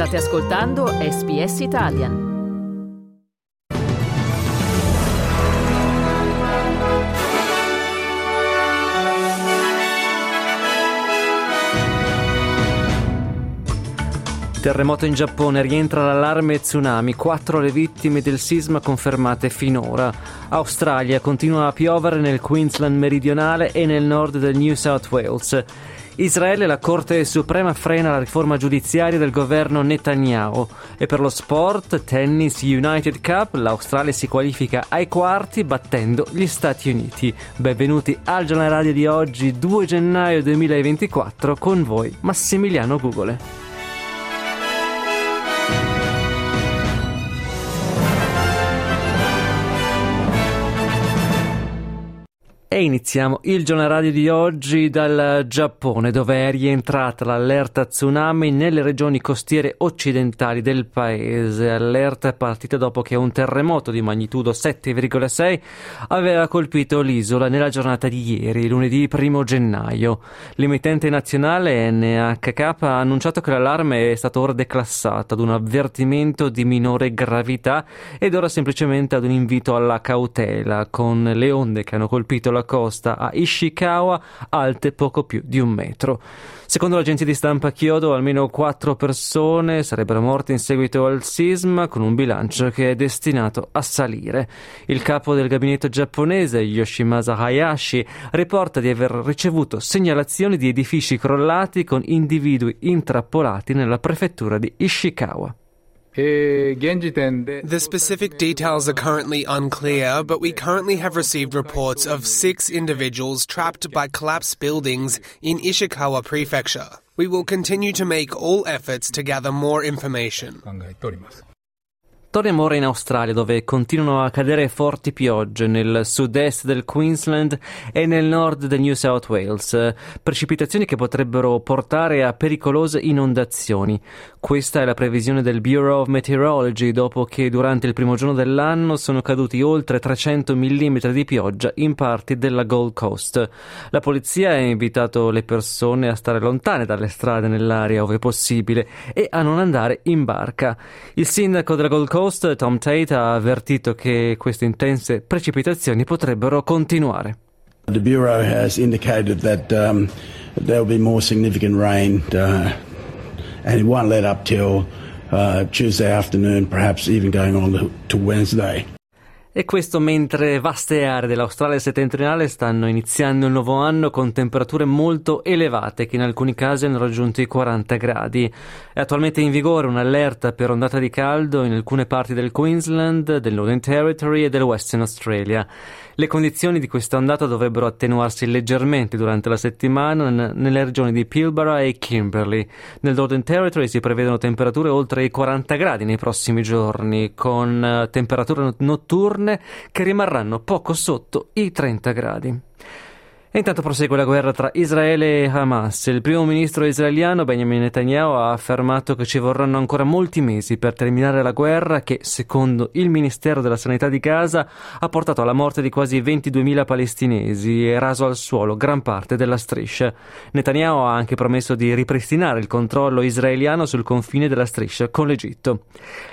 State ascoltando SBS Italian. Terremoto in Giappone, rientra l'allarme tsunami, quattro le vittime del sisma confermate finora. Australia continua a piovere nel Queensland meridionale e nel nord del New South Wales. Israele, la Corte Suprema frena la riforma giudiziaria del governo Netanyahu. E per lo sport, Tennis United Cup, l'Australia si qualifica ai quarti battendo gli Stati Uniti. Benvenuti al giornale radio di oggi, 2 gennaio 2024, con voi Massimiliano Gugole. Iniziamo il giornale di oggi dal Giappone, dove è rientrata l'allerta tsunami nelle regioni costiere occidentali del paese. Allerta è partita dopo che un terremoto di magnitudo 7,6 aveva colpito l'isola nella giornata di ieri, lunedì 1 gennaio. L'emittente nazionale NHK ha annunciato che l'allarme è stato ora declassato ad un avvertimento di minore gravità ed ora semplicemente ad un invito alla cautela, con le onde che hanno colpito la costa a Ishikawa, alte poco più di un metro. Secondo l'agenzia di stampa Kyoto, almeno quattro persone sarebbero morte in seguito al sisma, con un bilancio che è destinato a salire. Il capo del gabinetto giapponese, Yoshimasa Hayashi, riporta di aver ricevuto segnalazioni di edifici crollati con individui intrappolati nella prefettura di Ishikawa. The specific details are currently unclear, but we currently have received reports of six individuals trapped by collapsed buildings in Ishikawa Prefecture. We will continue to make all efforts to gather more information. Torniamo ora in Australia dove continuano a cadere forti piogge nel sud-est del Queensland e nel nord del New South Wales, precipitazioni che potrebbero portare a pericolose inondazioni. Questa è la previsione del Bureau of Meteorology dopo che durante il primo giorno dell'anno sono caduti oltre 300 mm di pioggia in parti della Gold Coast. La polizia ha invitato le persone a stare lontane dalle strade nell'area ove possibile e a non andare in barca. Il sindaco della Gold Coast Coast, Tom Tate ha avvertito che queste intense precipitazioni potrebbero continuare. The Bureau has indicated that um, there will be more significant rain uh, and it won't let up till uh, Tuesday afternoon, perhaps even going on to Wednesday. E questo mentre vaste aree dell'Australia settentrionale stanno iniziando il nuovo anno con temperature molto elevate che in alcuni casi hanno raggiunto i 40 gradi. È attualmente in vigore un'allerta per ondata di caldo in alcune parti del Queensland, del Northern Territory e del Western Australia. Le condizioni di questa ondata dovrebbero attenuarsi leggermente durante la settimana n- nelle regioni di Pilbara e Kimberley. Nel Northern Territory si prevedono temperature oltre i 40 gradi nei prossimi giorni, con uh, temperature notturne che rimarranno poco sotto i 30 gradi. E intanto prosegue la guerra tra Israele e Hamas. Il primo ministro israeliano Benjamin Netanyahu ha affermato che ci vorranno ancora molti mesi per terminare la guerra che, secondo il Ministero della Sanità di Gaza, ha portato alla morte di quasi 22.000 palestinesi e raso al suolo gran parte della striscia. Netanyahu ha anche promesso di ripristinare il controllo israeliano sul confine della striscia con l'Egitto.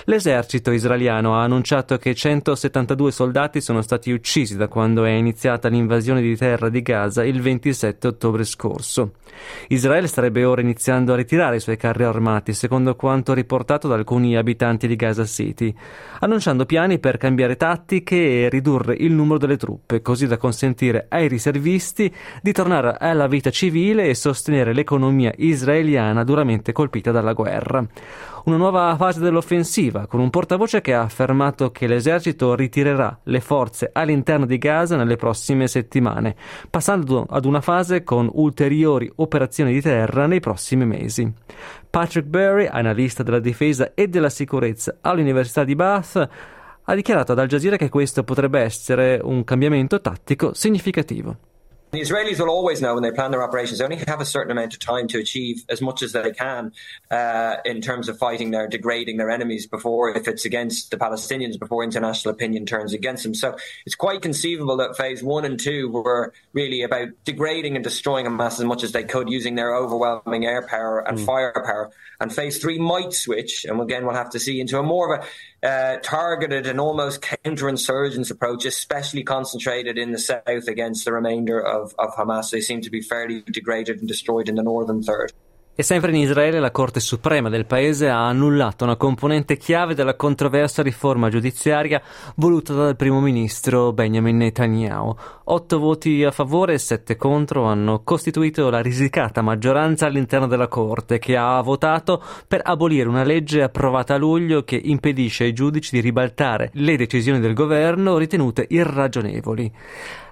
L'esercito israeliano ha annunciato che 172 soldati sono stati uccisi da quando è iniziata l'invasione di terra di Gaza Gaza il 27 ottobre scorso. Israele starebbe ora iniziando a ritirare i suoi carri armati, secondo quanto riportato da alcuni abitanti di Gaza City, annunciando piani per cambiare tattiche e ridurre il numero delle truppe, così da consentire ai riservisti di tornare alla vita civile e sostenere l'economia israeliana duramente colpita dalla guerra una nuova fase dell'offensiva, con un portavoce che ha affermato che l'esercito ritirerà le forze all'interno di Gaza nelle prossime settimane, passando ad una fase con ulteriori operazioni di terra nei prossimi mesi. Patrick Berry, analista della difesa e della sicurezza all'Università di Bath, ha dichiarato ad Al Jazeera che questo potrebbe essere un cambiamento tattico significativo. The Israelis will always know when they plan their operations, they only have a certain amount of time to achieve as much as they can uh, in terms of fighting their, degrading their enemies before, if it's against the Palestinians, before international opinion turns against them. So it's quite conceivable that phase one and two were really about degrading and destroying Hamas as much as they could using their overwhelming air power and mm. firepower. And phase three might switch, and again, we'll have to see into a more of a uh, targeted and almost counterinsurgence approach, especially concentrated in the south against the remainder of, of Hamas. They seem to be fairly degraded and destroyed in the northern third. E sempre in Israele la Corte Suprema del paese ha annullato una componente chiave della controversa riforma giudiziaria voluta dal primo ministro Benjamin Netanyahu. Otto voti a favore e sette contro hanno costituito la risicata maggioranza all'interno della Corte che ha votato per abolire una legge approvata a luglio che impedisce ai giudici di ribaltare le decisioni del governo ritenute irragionevoli.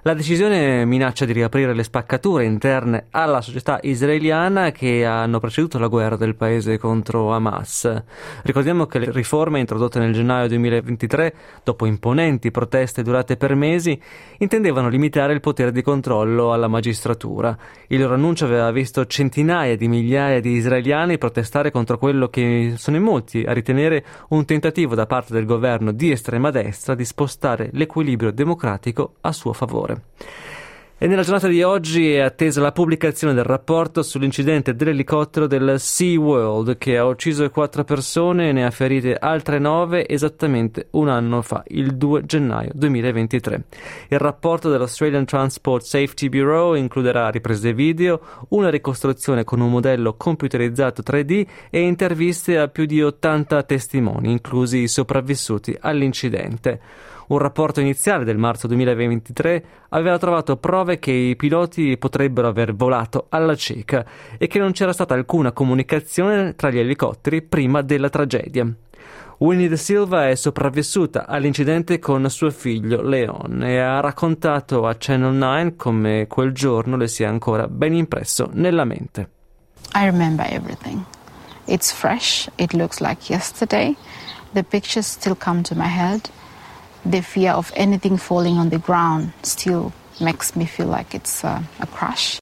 La decisione minaccia di riaprire le spaccature interne alla società israeliana che hanno preceduto la guerra del paese contro Hamas. Ricordiamo che le riforme introdotte nel gennaio 2023, dopo imponenti proteste durate per mesi, intendevano limitare il potere di controllo alla magistratura. Il loro annuncio aveva visto centinaia di migliaia di israeliani protestare contro quello che sono in molti a ritenere un tentativo da parte del governo di estrema destra di spostare l'equilibrio democratico a suo favore. E nella giornata di oggi è attesa la pubblicazione del rapporto sull'incidente dell'elicottero del SeaWorld che ha ucciso quattro persone e ne ha ferite altre nove esattamente un anno fa, il 2 gennaio 2023. Il rapporto dell'Australian Transport Safety Bureau includerà riprese video, una ricostruzione con un modello computerizzato 3D e interviste a più di 80 testimoni, inclusi i sopravvissuti all'incidente. Un rapporto iniziale del marzo 2023 aveva trovato prove che i piloti potrebbero aver volato alla cieca e che non c'era stata alcuna comunicazione tra gli elicotteri prima della tragedia. Winnie De Silva è sopravvissuta all'incidente con suo figlio Leon e ha raccontato a Channel 9 come quel giorno le sia ancora ben impresso nella mente. I remember everything. It's fresh, it looks like yesterday. The pictures still come to my head. The fear of anything falling on the ground still makes me feel like it's uh, a, a crash.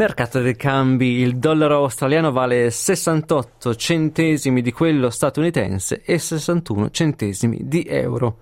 Mercato dei cambi, il dollaro australiano vale 68 centesimi di quello statunitense e 61 centesimi di euro.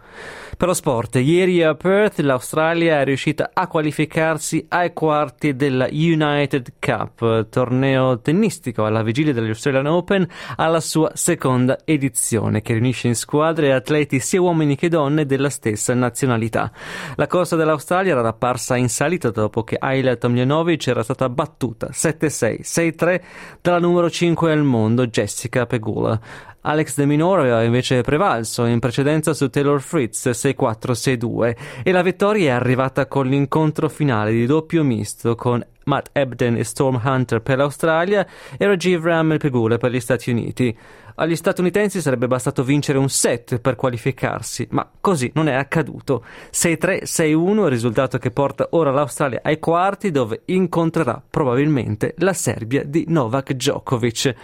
Per lo sport, ieri a Perth l'Australia è riuscita a qualificarsi ai quarti della United Cup, torneo tennistico alla vigilia dell'Australian Open, alla sua seconda edizione, che riunisce in squadre atleti sia uomini che donne della stessa nazionalità. La corsa dell'Australia era apparsa in salita dopo che Ayla Tomljanovic era stata battuta 7-6, 6-3 dalla numero 5 al mondo Jessica Pegula. Alex De Minore aveva invece prevalso in precedenza su Taylor Fritz 6-4-6-2 e la vittoria è arrivata con l'incontro finale di doppio misto con Matt Ebden e Storm Hunter per l'Australia e Rajiv Ram Pegula per gli Stati Uniti. Agli statunitensi sarebbe bastato vincere un set per qualificarsi, ma così non è accaduto. 6-3-6-1 il risultato che porta ora l'Australia ai quarti dove incontrerà probabilmente la Serbia di Novak Djokovic.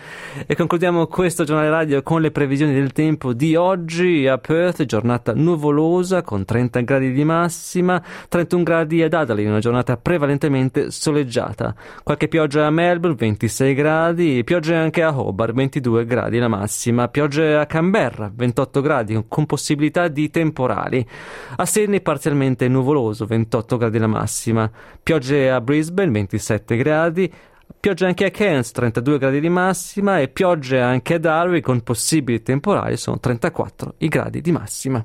E concludiamo questo giornale radio con le previsioni del tempo di oggi a Perth, giornata nuvolosa con 30 gradi di massima, 31 gradi ad Adelaide, una giornata prevalentemente soleggiata. Qualche pioggia a Melbourne, 26 gradi, pioggia anche a Hobart, 22 gradi la massima massima, piogge a Canberra 28 gradi con possibilità di temporali, a Sydney parzialmente nuvoloso 28 gradi la massima, piogge a Brisbane 27 gradi, piogge anche a Cairns 32 gradi di massima. E piogge anche a Darwin con possibili temporali sono 34 i gradi di massima.